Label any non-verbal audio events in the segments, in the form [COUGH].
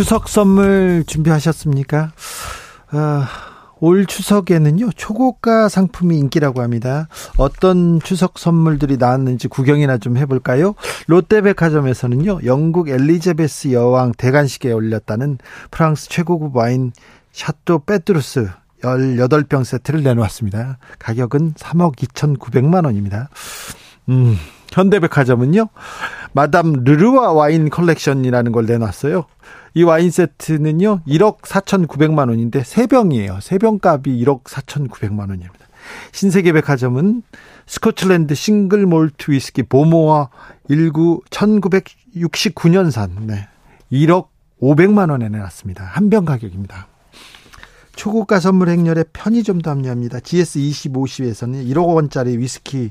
추석 선물 준비하셨습니까? 아, 올 추석에는요 초고가 상품이 인기라고 합니다. 어떤 추석 선물들이 나왔는지 구경이나 좀 해볼까요? 롯데백화점에서는요 영국 엘리자베스 여왕 대관식에 올렸다는 프랑스 최고급 와인 샤또 페트루스 18병 세트를 내놓았습니다. 가격은 3억 2,900만 원입니다. 음, 현대백화점은요 마담 르루아 와인 컬렉션이라는 걸 내놨어요. 이 와인 세트는요, 1억 4,900만 원인데 3병이에요. 3병 값이 1억 4,900만 원입니다. 신세계 백화점은 스코틀랜드 싱글 몰트 위스키 보모어 19 1969년산 네. 1억 500만 원에 내놨습니다. 한 병 가격입니다. 초고가 선물 행렬에 편의점도 합류합니다. GS25C에서는 1억 원짜리 위스키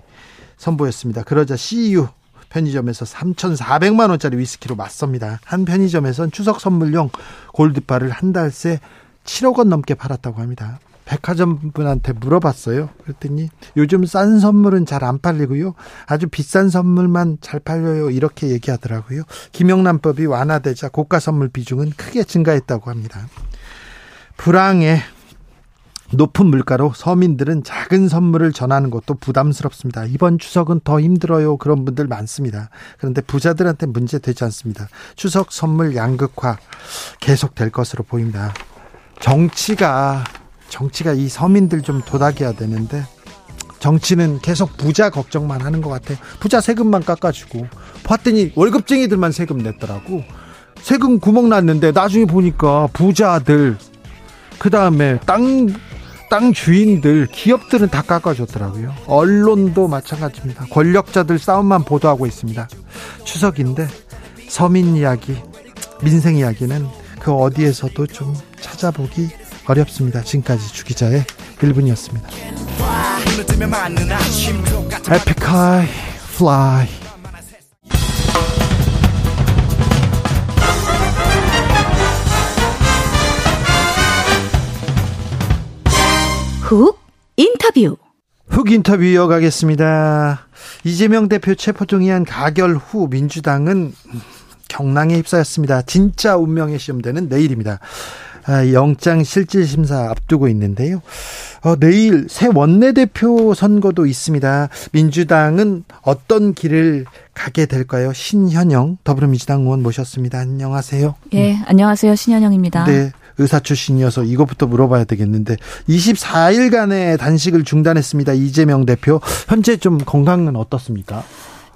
선보였습니다. 그러자 CU 편의점에서 3,400만 원짜리 위스키로 맞섭니다. 한 편의점에선 추석 선물용 골드바를 한 달새 7억 원 넘게 팔았다고 합니다. 백화점 분한테 물어봤어요. 그랬더니 요즘 싼 선물은 잘 안 팔리고요. 아주 비싼 선물만 잘 팔려요. 이렇게 얘기하더라고요. 김영란법이 완화되자 고가 선물 비중은 크게 증가했다고 합니다. 불황에 높은 물가로 서민들은 작은 선물을 전하는 것도 부담스럽습니다. 이번 추석은 더 힘들어요. 그런 분들 많습니다. 그런데 부자들한테 문제 되지 않습니다. 추석 선물 양극화 계속 될 것으로 보입니다. 정치가 정치가 이 서민들 좀 도닥여야 되는데 정치는 계속 부자 걱정만 하는 것 같아요. 부자 세금만 깎아주고 봤더니 월급쟁이들만 세금 냈더라고. 세금 구멍 났는데 나중에 보니까 부자들 그 다음에 땅 땅 주인들, 기업들은 다 깎아줬더라고요. 언론도 마찬가지입니다. 권력자들 싸움만 보도하고 있습니다. 추석인데 서민 이야기, 민생 이야기는 그 어디에서도 좀 찾아보기 어렵습니다. 지금까지 주기자의 1분이었습니다. 에픽하이 Fly 훅 인터뷰. 훅 인터뷰 이어가겠습니다. 이재명 대표 체포동의안 가결 후 민주당은 경랑에 휩싸였습니다. 진짜 운명의 시험되는 내일입니다. 아, 영장 실질 심사 앞두고 있는데요. 어, 내일 새 원내대표 선거도 있습니다. 민주당은 어떤 길을 가게 될까요? 신현영 더불어민주당 의원 모셨습니다. 안녕하세요. 예, 안녕하세요. 신현영입니다. 네. 의사 출신이어서 이것부터 물어봐야 되겠는데 24일간의 단식을 중단했습니다. 이재명 대표 현재 좀 건강은 어떻습니까?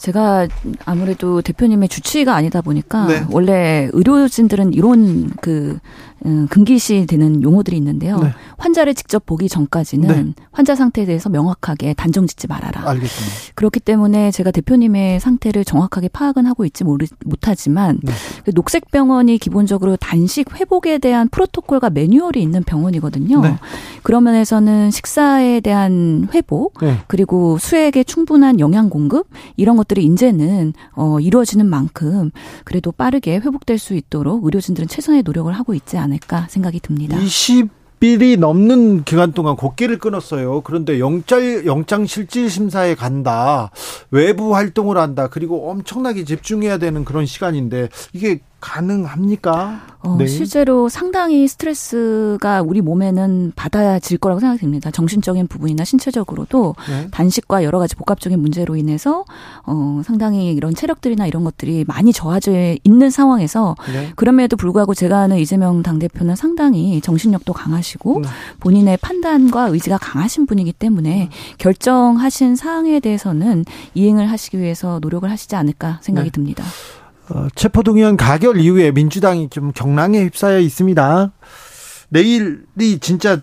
제가 아무래도 대표님의 주치의가 아니다 보니까 네. 원래 의료진들은 이런 그 음, 금기시 되는 용어들이 있는데요. 네. 환자를 직접 보기 전까지는 네. 환자 상태에 대해서 명확하게 단정 짓지 말아라. 알겠습니다. 그렇기 때문에 제가 대표님의 상태를 정확하게 파악은 하고 있지 모르, 못하지만 네. 그 녹색병원이 기본적으로 단식 회복에 대한 프로토콜과 매뉴얼이 있는 병원이거든요. 네. 그런 면에서는 식사에 대한 회복 네. 그리고 수액의 충분한 영양 공급 이런 것들이 이제는 어, 이루어지는 만큼 그래도 빠르게 회복될 수 있도록 의료진들은 최선의 노력을 하고 있지 않을까 생각이 듭니다. 20일이 넘는 기간 동안 곡기를 끊었어요. 그런데 영장, 영장 실질 심사에 간다. 외부 활동을 한다. 그리고 엄청나게 집중해야 되는 그런 시간인데 이게 가능합니까? 어, 네. 실제로 상당히 스트레스가 우리 몸에는 받아질 거라고 생각됩니다. 정신적인 부분이나 신체적으로도 네. 단식과 여러 가지 복합적인 문제로 인해서 어, 상당히 이런 체력들이나 이런 것들이 많이 저하져 있는 상황에서 네. 그럼에도 불구하고 제가 아는 이재명 당대표는 상당히 정신력도 강하시고 네. 본인의 판단과 의지가 강하신 분이기 때문에 결정하신 사항에 대해서는 이행을 하시기 위해서 노력을 하시지 않을까 생각이 네. 듭니다. 어, 체포동의안 가결 이후에 민주당이 좀 경랑에 휩싸여 있습니다. 내일이 진짜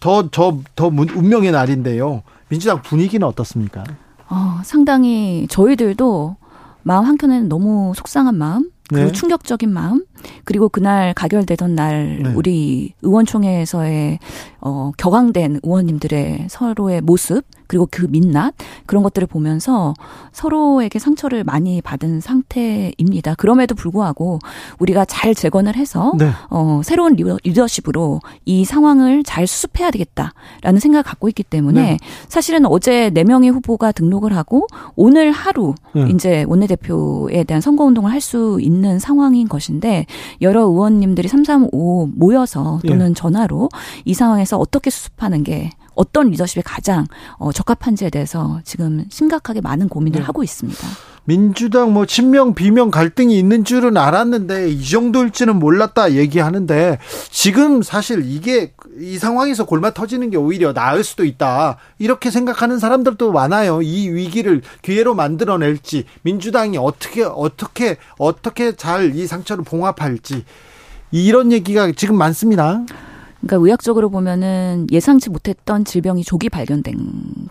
더, 저, 더 문- 운명의 날인데요. 민주당 분위기는 어떻습니까? 어, 상당히 저희들도 마음 한켠에는 너무 속상한 마음, 그 네. 충격적인 마음 그리고 그날 가결되던 날 네. 우리 의원총회에서의 어 격앙된 의원님들의 서로의 모습 그리고 그 민낯 그런 것들을 보면서 서로에게 상처를 많이 받은 상태입니다. 그럼에도 불구하고 우리가 잘 재건을 해서 네. 어 새로운 리더십으로 이 상황을 잘 수습해야 되겠다라는 생각을 갖고 있기 때문에 네. 사실은 어제 네 명의 후보가 등록을 하고 오늘 하루 네. 이제 원내대표에 대한 선거 운동을 할 수 있는 상황인 것인데 여러 의원님들이 335 모여서 또는 예. 전화로 이 상황에서 어떻게 수습하는 게 어떤 리더십이 가장 어, 적합한지에 대해서 지금 심각하게 많은 고민을 네. 하고 있습니다. 민주당 뭐 친명 비명 갈등이 있는 줄은 알았는데 이 정도일지는 몰랐다 얘기하는데 지금 사실 이게 이 상황에서 골마 터지는 게 오히려 나을 수도 있다 이렇게 생각하는 사람들도 많아요. 이 위기를 기회로 만들어낼지 민주당이 어떻게 어떻게 어떻게 잘 이 상처를 봉합할지 이런 얘기가 지금 많습니다. 그러니까 의학적으로 보면은 예상치 못했던 질병이 조기 발견된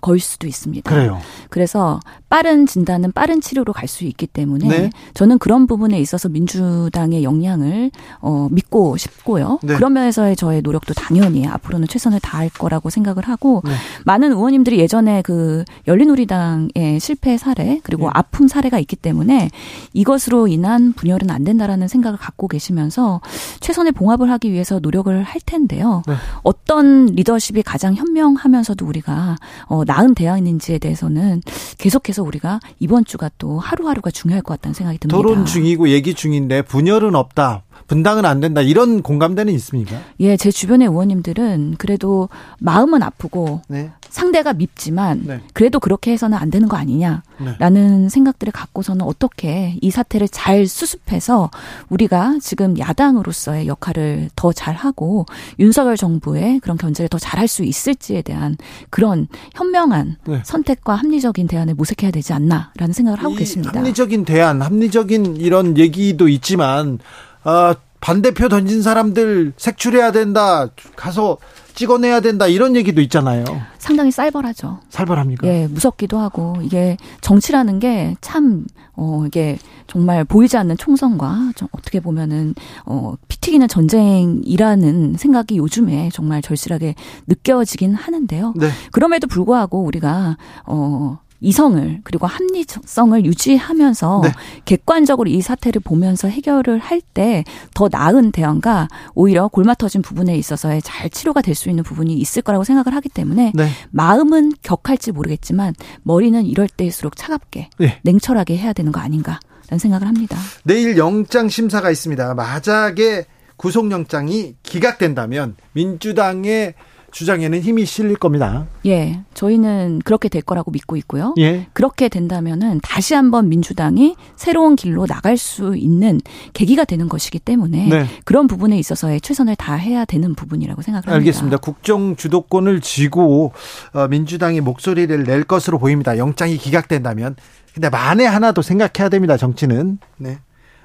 거일 수도 있습니다. 그래요. 그래서 빠른 진단은 빠른 치료로 갈 수 있기 때문에 네. 저는 그런 부분에 있어서 민주당의 역량을 어, 믿고 싶고요. 네. 그런 면에서의 저의 노력도 당연히 앞으로는 최선을 다할 거라고 생각을 하고 네. 많은 의원님들이 예전에 그 열린우리당의 실패 사례 그리고 네. 아픔 사례가 있기 때문에 이것으로 인한 분열은 안 된다라는 생각을 갖고 계시면서 최선의 봉합을 하기 위해서 노력을 할 텐데 요. 네. 어떤 리더십이 가장 현명하면서도 우리가 어, 나은 대안인지에 대해서는 계속해서 우리가 이번 주가 또 하루하루가 중요할 것 같다는 생각이 듭니다. 토론 중이고 얘기 중인데 분열은 없다. 분당은 안 된다. 이런 공감대는 있습니까? 예, 제 주변의 의원님들은 그래도 마음은 아프고 네. 상대가 밉지만 네. 그래도 그렇게 해서는 안 되는 거 아니냐라는 네. 생각들을 갖고서는 어떻게 이 사태를 잘 수습해서 우리가 지금 야당으로서의 역할을 더 잘하고 윤석열 정부의 그런 견제를 더 잘할 수 있을지에 대한 그런 현명한 네. 선택과 합리적인 대안을 모색해야 되지 않나라는 생각을 하고 계십니다. 합리적인 대안, 합리적인 이런 얘기도 있지만 어, 반대표 던진 사람들 색출해야 된다. 가서 찍어내야 된다 이런 얘기도 있잖아요. 상당히 쌀벌하죠. 살벌합니까? 예, 무섭기도 하고 이게 정치라는 게 참 어 이게 정말 보이지 않는 총선과 좀 어떻게 보면은 어 피튀기는 전쟁이라는 생각이 요즘에 정말 절실하게 느껴지긴 하는데요. 네. 그럼에도 불구하고 우리가 어 이성을 그리고 합리성을 유지하면서 네. 객관적으로 이 사태를 보면서 해결을 할 때 더 나은 대안과 오히려 골마 터진 부분에 있어서의 잘 치료가 될 수 있는 부분이 있을 거라고 생각을 하기 때문에 네. 마음은 격할지 모르겠지만 머리는 이럴 때일수록 차갑게 네. 냉철하게 해야 되는 거 아닌가라는 생각을 합니다. 내일 영장 심사가 있습니다. 만약에 구속영장이 기각된다면 민주당의 주장에는 힘이 실릴 겁니다. 예, 저희는 그렇게 될 거라고 믿고 있고요. 예. 그렇게 된다면은 다시 한번 민주당이 새로운 길로 나갈 수 있는 계기가 되는 것이기 때문에 네. 그런 부분에 있어서의 최선을 다해야 되는 부분이라고 생각합니다. 알겠습니다. 국정 주도권을 쥐고 어, 민주당이 목소리를 낼 것으로 보입니다. 영장이 기각된다면. 근데 만에 하나도 생각해야 됩니다. 정치는. 네.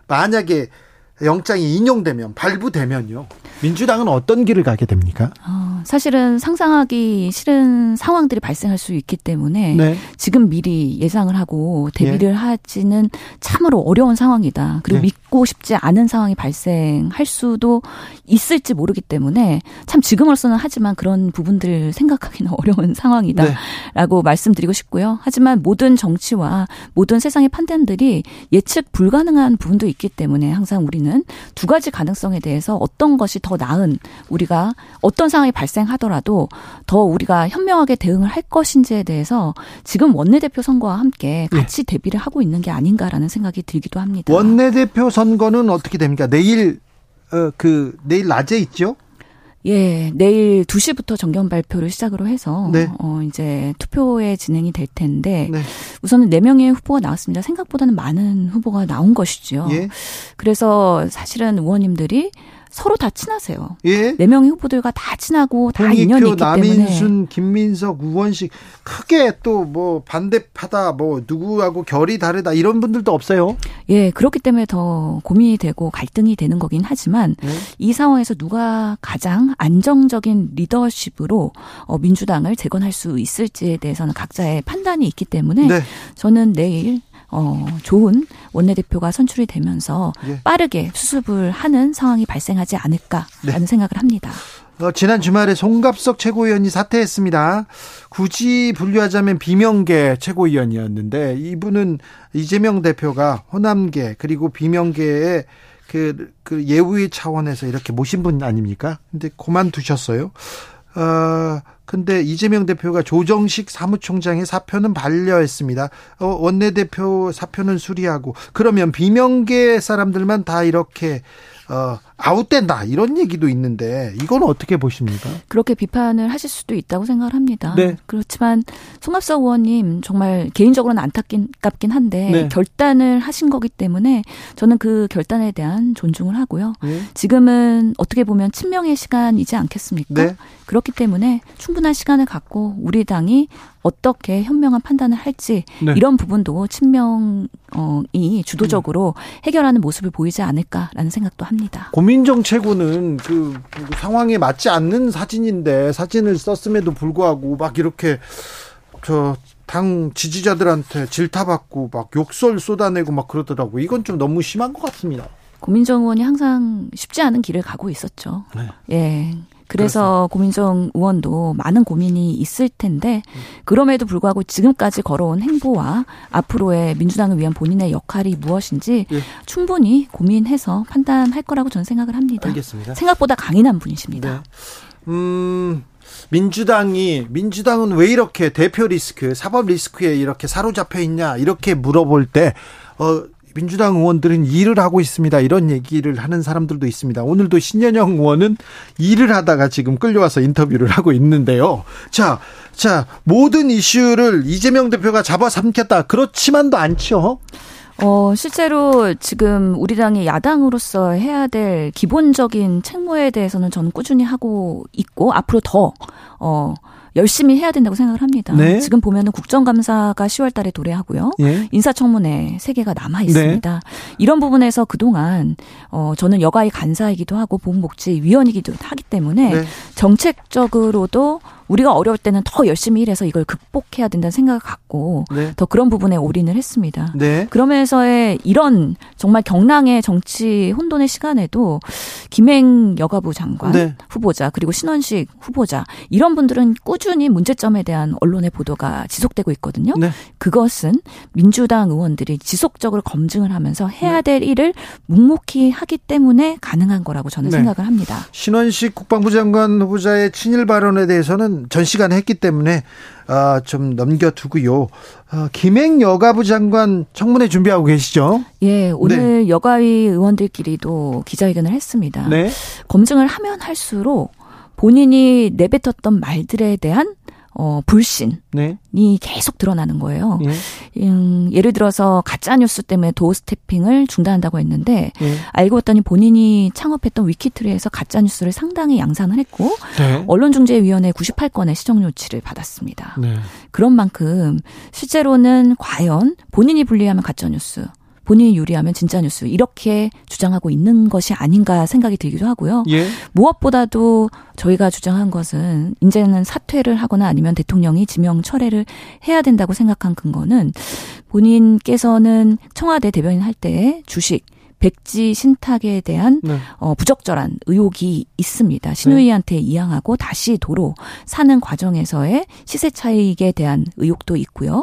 만약에 영장이 인용되면 발부되면요. 민주당은 어떤 길을 가게 됩니까? 어, 사실은 상상하기 싫은 상황들이 발생할 수 있기 때문에 네. 지금 미리 예상을 하고 대비를 예. 하지는 참으로 어려운 상황이다. 그리고 네. 믿고 싶지 않은 상황이 발생할 수도 있을지 모르기 때문에 참 지금으로서는 하지만 그런 부분들을 생각하기는 [LAUGHS] 어려운 상황이다라고 네. 말씀드리고 싶고요. 하지만 모든 정치와 모든 세상의 판단들이 예측 불가능한 부분도 있기 때문에 항상 우리는 두 가지 가능성에 대해서 어떤 것이 더더 나은 우리가 어떤 상황이 발생 하더라도 더 우리가 현명하게 대응을 할 것인지에 대해서 지금 원내대표 선거와 함께 예. 같이 네. 대비를 하고 있는 게 아닌가라는 생각이 들기도 합니다. 원내대표 선거는 어떻게 됩니까? 내일 어, 그 내일 낮에 있죠? 예, 내일 2시부터 정견 발표를 시작으로 해서 네. 어 이제 투표에 진행이 될 텐데 네. 우선은 4명의 후보가 나왔습니다. 생각보다는 많은 후보가 나온 것이죠. 예. 그래서 사실은 의원님들이 서로 다 친하세요. 예. 네 명의 후보들과 다 친하고 다 인연이 있기 남인순, 때문에. 남인순, 김민석, 우원식 크게 또 뭐 반대파다, 뭐 누구하고 결이 다르다 이런 분들도 없어요. 예, 그렇기 때문에 더 고민이 되고 갈등이 되는 거긴 하지만 네. 이 상황에서 누가 가장 안정적인 리더십으로 어, 민주당을 재건할 수 있을지에 대해서는 각자의 판단이 있기 때문에 네. 저는 내일 어, 좋은 원내대표가 선출이 되면서 예. 빠르게 수습을 하는 상황이 발생하지 않을까라는 네. 생각을 합니다. 어, 지난 주말에 송갑석 최고위원이 사퇴했습니다. 굳이 분류하자면 비명계 최고위원이었는데 이분은 이재명 대표가 호남계 그리고 비명계의 그, 그 예우의 차원에서 이렇게 모신 분 아닙니까? 근데 그만두셨어요. 어, 근데 이재명 대표가 조정식 사무총장의 사표는 반려했습니다. 어, 원내대표 사표는 수리하고 그러면 비명계 사람들만 다 이렇게 어, 아웃된다 이런 얘기도 있는데 이건 어떻게 보십니까? 그렇게 비판을 하실 수도 있다고 생각을 합니다. 네. 그렇지만 송합석 의원님 정말 개인적으로는 안타깝긴 한데 네. 결단을 하신 거기 때문에 저는 그 결단에 대한 존중을 하고요. 네. 지금은 어떻게 보면 친명의 시간이지 않겠습니까? 네. 그렇기 때문에 충 분한 시간을 갖고 우리 당이 어떻게 현명한 판단을 할지 네. 이런 부분도 친명이 주도적으로 해결하는 모습을 보이지 않을까라는 생각도 합니다. 고민정 최고는 그 상황에 맞지 않는 사진인데 사진을 썼음에도 불구하고 막 이렇게 저 당 지지자들한테 질타받고 막 욕설 쏟아내고 막 그러더라고. 이건 좀 너무 심한 것 같습니다. 고민정 의원이 항상 쉽지 않은 길을 가고 있었죠. 네. 예. 그래서 그렇습니다. 고민정 의원도 많은 고민이 있을 텐데 그럼에도 불구하고 지금까지 걸어온 행보와 앞으로의 민주당을 위한 본인의 역할이 무엇인지 예. 충분히 고민해서 판단할 거라고 저는 생각을 합니다. 알겠습니다. 생각보다 강인한 분이십니다. 네. 음. 민주당이 민주당은 왜 이렇게 대표 리스크, 사법 리스크에 이렇게 사로잡혀 있냐 이렇게 물어볼 때 어, 민주당 의원들은 일을 하고 있습니다. 이런 얘기를 하는 사람들도 있습니다. 오늘도 신현영 의원은 일을 하다가 지금 끌려와서 인터뷰를 하고 있는데요. 자, 자, 모든 이슈를 이재명 대표가 잡아삼켰다. 그렇지만도 않죠. 어, 실제로 지금 우리 당이 야당으로서 해야 될 기본적인 책무에 대해서는 저는 꾸준히 하고 있고 앞으로 더 어, 열심히 해야 된다고 생각을 합니다. 네. 지금 보면은 국정감사가 10월 달에 도래하고요. 예. 인사청문회 3개가 남아 있습니다. 네. 이런 부분에서 그동안 어 저는 여가의 간사이기도 하고 보건복지위원이기도 하기 때문에 네. 정책적으로도 우리가 어려울 때는 더 열심히 일해서 이걸 극복해야 된다는 생각을 갖고 네. 더 그런 부분에 올인을 했습니다. 네. 그러면서의 이런 정말 경랑의 정치 혼돈의 시간에도 김행 여가부 장관 네. 후보자 그리고 신원식 후보자 이런 분들은 꾸준히 문제점에 대한 언론의 보도가 지속되고 있거든요. 네. 그것은 민주당 의원들이 지속적으로 검증을 하면서 해야 네. 될 일을 묵묵히 하기 때문에 가능한 거라고 저는 네. 생각을 합니다. 신원식 국방부 장관 후보자의 친일 발언에 대해서는 전 시간에 했기 때문에 아, 좀 넘겨두고요. 아, 김행 여가부 장관 청문회 준비하고 계시죠? 예, 오늘 네. 여가위 의원들끼리도 기자회견을 했습니다. 네. 검증을 하면 할수록 본인이 내뱉었던 말들에 대한 어, 불신이 네. 계속 드러나는 거예요. 예. 음, 예를 들어서 가짜 뉴스 때문에 도어 스태핑을 중단한다고 했는데 예. 알고 봤더니 본인이 창업했던 위키트리에서 가짜 뉴스를 상당히 양산을 했고 네. 언론중재위원회 98건의 시정 요치를 받았습니다. 네. 그런 만큼 실제로는 과연 본인이 분리하면 가짜 뉴스 본인이 유리하면 진짜 뉴스 이렇게 주장하고 있는 것이 아닌가 생각이 들기도 하고요. 예. 무엇보다도 저희가 주장한 것은 이제는 사퇴를 하거나 아니면 대통령이 지명 철회를 해야 된다고 생각한 근거는 본인께서는 청와대 대변인 할 때 주식 백지 신탁에 대한 네. 어, 부적절한 의혹이 있습니다. 신우이한테 네. 이양하고 다시 도로 사는 과정에서의 시세 차익에 대한 의혹도 있고요.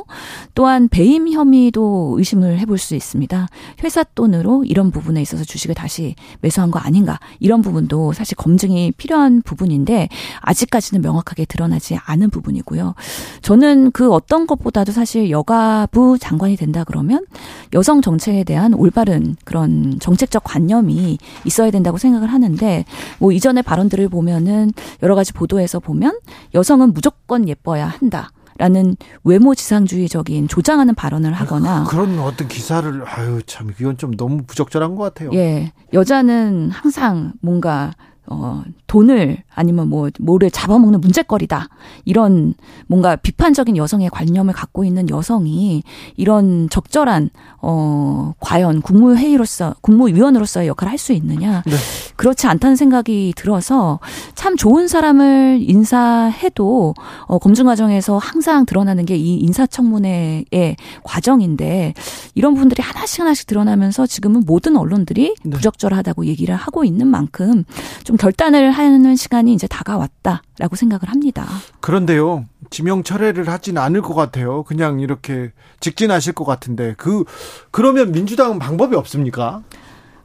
또한 배임 혐의도 의심을 해볼 수 있습니다. 회사 돈으로 이런 부분에 있어서 주식을 다시 매수한 거 아닌가 이런 부분도 사실 검증이 필요한 부분인데 아직까지는 명확하게 드러나지 않은 부분이고요. 저는 그 어떤 것보다도 사실 여가부 장관이 된다 그러면 여성 정책에 대한 올바른 그런 정책적 관념이 있어야 된다고 생각을 하는데 뭐 이전의 발언들을 보면은 여러 가지 보도에서 보면 여성은 무조건 예뻐야 한다. 라는 외모 지상주의적인 조장하는 발언을 하거나 그런 어떤 기사를 아유 참 이건 좀 너무 부적절한 것 같아요. 예, 여자는 항상 뭔가 어, 돈을 아니면 뭐 뭐를 잡아먹는 문제거리다. 이런 뭔가 비판적인 여성의 관념을 갖고 있는 여성이 이런 적절한 어 과연 국무회의로서 국무위원으로서의 역할을 할 수 있느냐? 네. 그렇지 않다는 생각이 들어서 참 좋은 사람을 인사해도 어 검증 과정에서 항상 드러나는 게 이 인사청문회의 과정인데 이런 부분들이 하나씩 하나씩 드러나면서 지금은 모든 언론들이 네. 부적절하다고 얘기를 하고 있는 만큼 좀 결단을 하는 시간이 이제 다가왔다라고 생각을 합니다. 그런데요. 지명 철회를 하진 않을 것 같아요. 그냥 이렇게 직진하실 것 같은데 그 그러면 민주당은 방법이 없습니까?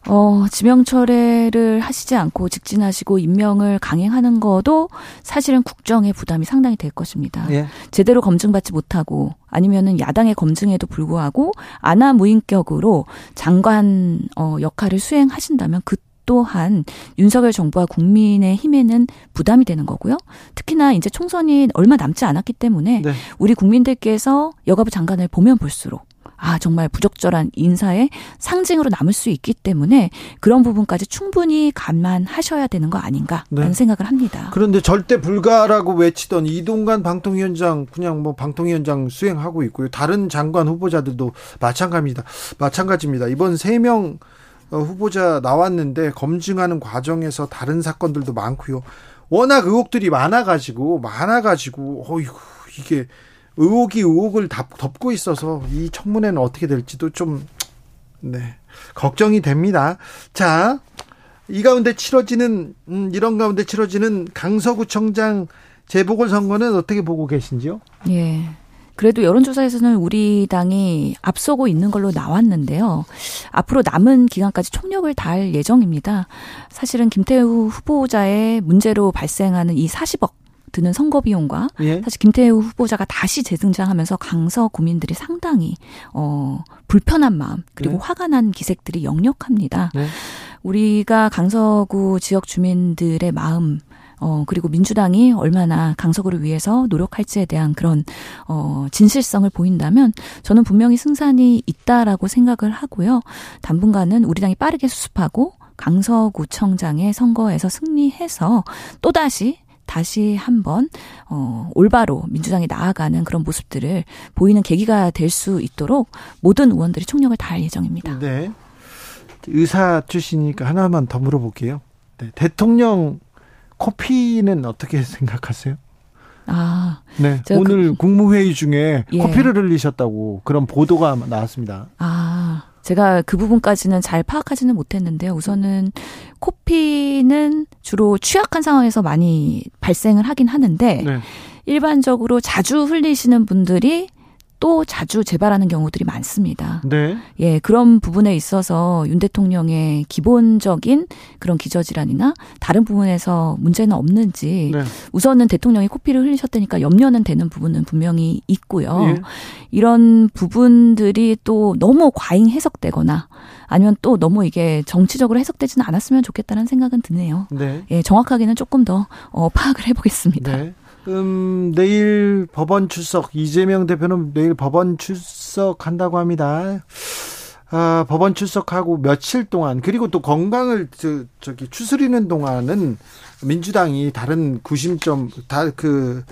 어, 지명 철회를 하시지 않고 직진하시고 임명을 강행하는 것도 사실은 국정의 부담이 상당히 될 것입니다. 예. 제대로 검증받지 못하고 아니면은 야당의 검증에도 불구하고 아나 무인격으로 장관 어 역할을 수행하신다면 그 또한 윤석열 정부와 국민의 힘에는 부담이 되는 거고요. 특히나 이제 총선이 얼마 남지 않았기 때문에 네. 우리 국민들께서 여가부 장관을 보면 볼수록 아, 정말 부적절한 인사의 상징으로 남을 수 있기 때문에 그런 부분까지 충분히 감안하셔야 되는 거 아닌가 라는 네. 생각을 합니다. 그런데 절대 불가라고 외치던 이동관 방통위원장 그냥 뭐 방통위원장 수행하고 있고요. 다른 장관 후보자들도 마찬가지입니다. 마찬가지입니다. 이번 세명 어, 후보자 나왔는데 검증하는 과정에서 다른 사건들도 많고요. 워낙 의혹들이 많아가지고 많아가지고 어이구 이게 의혹이 의혹을 덮고 있어서 이 청문회는 어떻게 될지도 좀 네, 걱정이 됩니다. 자, 이 가운데 치러지는 음, 이런 가운데 치러지는 강서구청장 재보궐 선거는 어떻게 보고 계신지요? 예. 그래도 여론조사에서는 우리 당이 앞서고 있는 걸로 나왔는데요. 앞으로 남은 기간까지 총력을 다할 예정입니다. 사실은 김태우 후보자의 문제로 발생하는 이 40억 드는 선거 비용과 예? 사실 김태우 후보자가 다시 재등장하면서 강서 구민들이 상당히 어 불편한 마음 그리고 네. 화가 난 기색들이 역력합니다. 네. 우리가 강서구 지역 주민들의 마음 어, 그리고 민주당이 얼마나 강서구를 위해서 노력할지에 대한 그런, 어, 진실성을 보인다면 저는 분명히 승산이 있다라고 생각을 하고요. 당분간은 우리 당이 빠르게 수습하고 강서구청장의 선거에서 승리해서 또다시 다시 한번 어 올바로 민주당이 나아가는 그런 모습들을 보이는 계기가 될 수 있도록 모든 의원들이 총력을 다할 예정입니다. 네. 의사 출신이니까 하나만 더 물어볼게요. 네. 대통령 커피는 어떻게 [LAUGHS] 생각하세요? 아, 네. 오늘 그, 국무회의 중에 예. 커피를 흘리셨다고 그런 보도가 나왔습니다. 아, 제가 그 부분까지는 잘 파악하지는 못했는데요. 우선은 코피는 주로 취약한 상황에서 많이 발생을 하긴 하는데 네. 일반적으로 자주 흘리시는 분들이 또 자주 재발하는 경우들이 많습니다. 네. 예, 그런 부분에 있어서 윤 대통령의 기본적인 그런 기저질환이나 다른 부분에서 문제는 없는지 네. 우선은 대통령이 코피를 흘리셨다니까 염려는 되는 부분은 분명히 있고요. 예. 이런 부분들이 또 너무 과잉 해석되거나 아니면 또 너무 이게 정치적으로 해석되지는 않았으면 좋겠다는 생각은 드네요. 네. 예, 정확하게는 조금 더 어, 파악을 해보겠습니다. 네. 음, 내일 법원 출석, 이재명 대표는 내일 법원 출석한다고 합니다. 아, 법원 출석하고 며칠 동안, 그리고 또 건강을, 저, 저기, 추스리는 동안은 민주당이 다른 구심점, 다 그,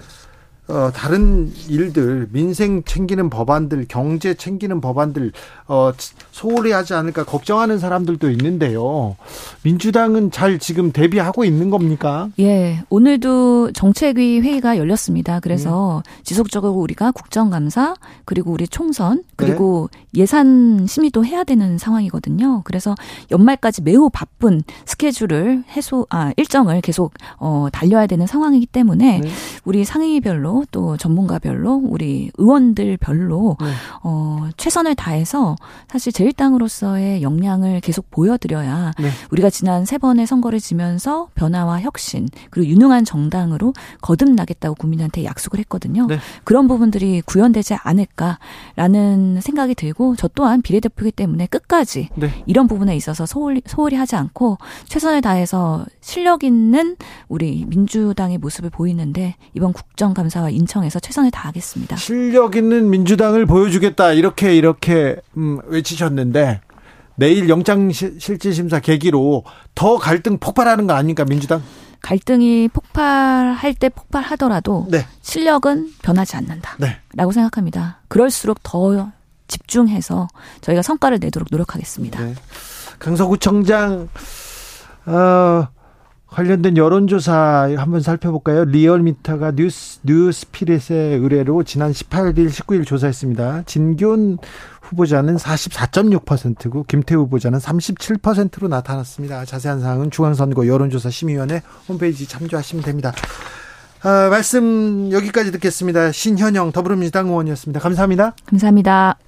어, 다른 일들, 민생 챙기는 법안들, 경제 챙기는 법안들, 어, 소홀히 하지 않을까 걱정하는 사람들도 있는데요. 민주당은 잘 지금 대비하고 있는 겁니까? 예. 오늘도 정책위 회의가 열렸습니다. 그래서 네. 지속적으로 우리가 국정감사, 그리고 우리 총선, 그리고 네. 예산 심의도 해야 되는 상황이거든요. 그래서 연말까지 매우 바쁜 스케줄을 해소, 아, 일정을 계속, 어, 달려야 되는 상황이기 때문에 네. 우리 상임위별로 또 전문가별로 우리 의원들별로 네. 어 최선을 다해서 사실 제일당으로서의 역량을 계속 보여드려야 네. 우리가 지난 세 번의 선거를 지면서 변화와 혁신 그리고 유능한 정당으로 거듭나겠다고 국민한테 약속을 했거든요. 네. 그런 부분들이 구현되지 않을까라는 생각이 들고 저 또한 비례대표이기 때문에 끝까지 네. 이런 부분에 있어서 소홀히, 소홀히 하지 않고 최선을 다해서 실력 있는 우리 민주당의 모습을 보이는데 이번 국정감사 감사와 인청에서 최선을 다하겠습니다. 실력 있는 민주당을 보여주겠다 이렇게 이렇게 음, 외치셨는데 내일 영장실질심사 계기로 더 갈등 폭발하는 거 아닙니까 민주당? 갈등이 폭발할 때 폭발하더라도 네. 실력은 변하지 않는다라고 네. 생각합니다. 그럴수록 더 집중해서 저희가 성과를 내도록 노력하겠습니다. 네. 강서구청장 어, 관련된 여론조사 한번 살펴볼까요? 리얼미터가 뉴스 뉴스피릿의 의뢰로 지난 18일, 19일 조사했습니다. 진균 후보자는 44.6%고 김태우 후보자는 37%로 나타났습니다. 자세한 사항은 중앙선거 여론조사 심의위원회 홈페이지 참조하시면 됩니다. 아, 말씀 여기까지 듣겠습니다. 신현영 더불어민주당 의원이었습니다. 감사합니다. 감사합니다.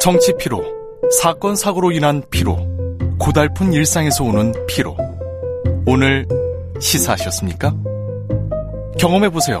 정치 피로, 사건 사고로 인한 피로, 고달픈 일상에서 오는 피로. 오늘 시사하셨습니까? 경험해 보세요.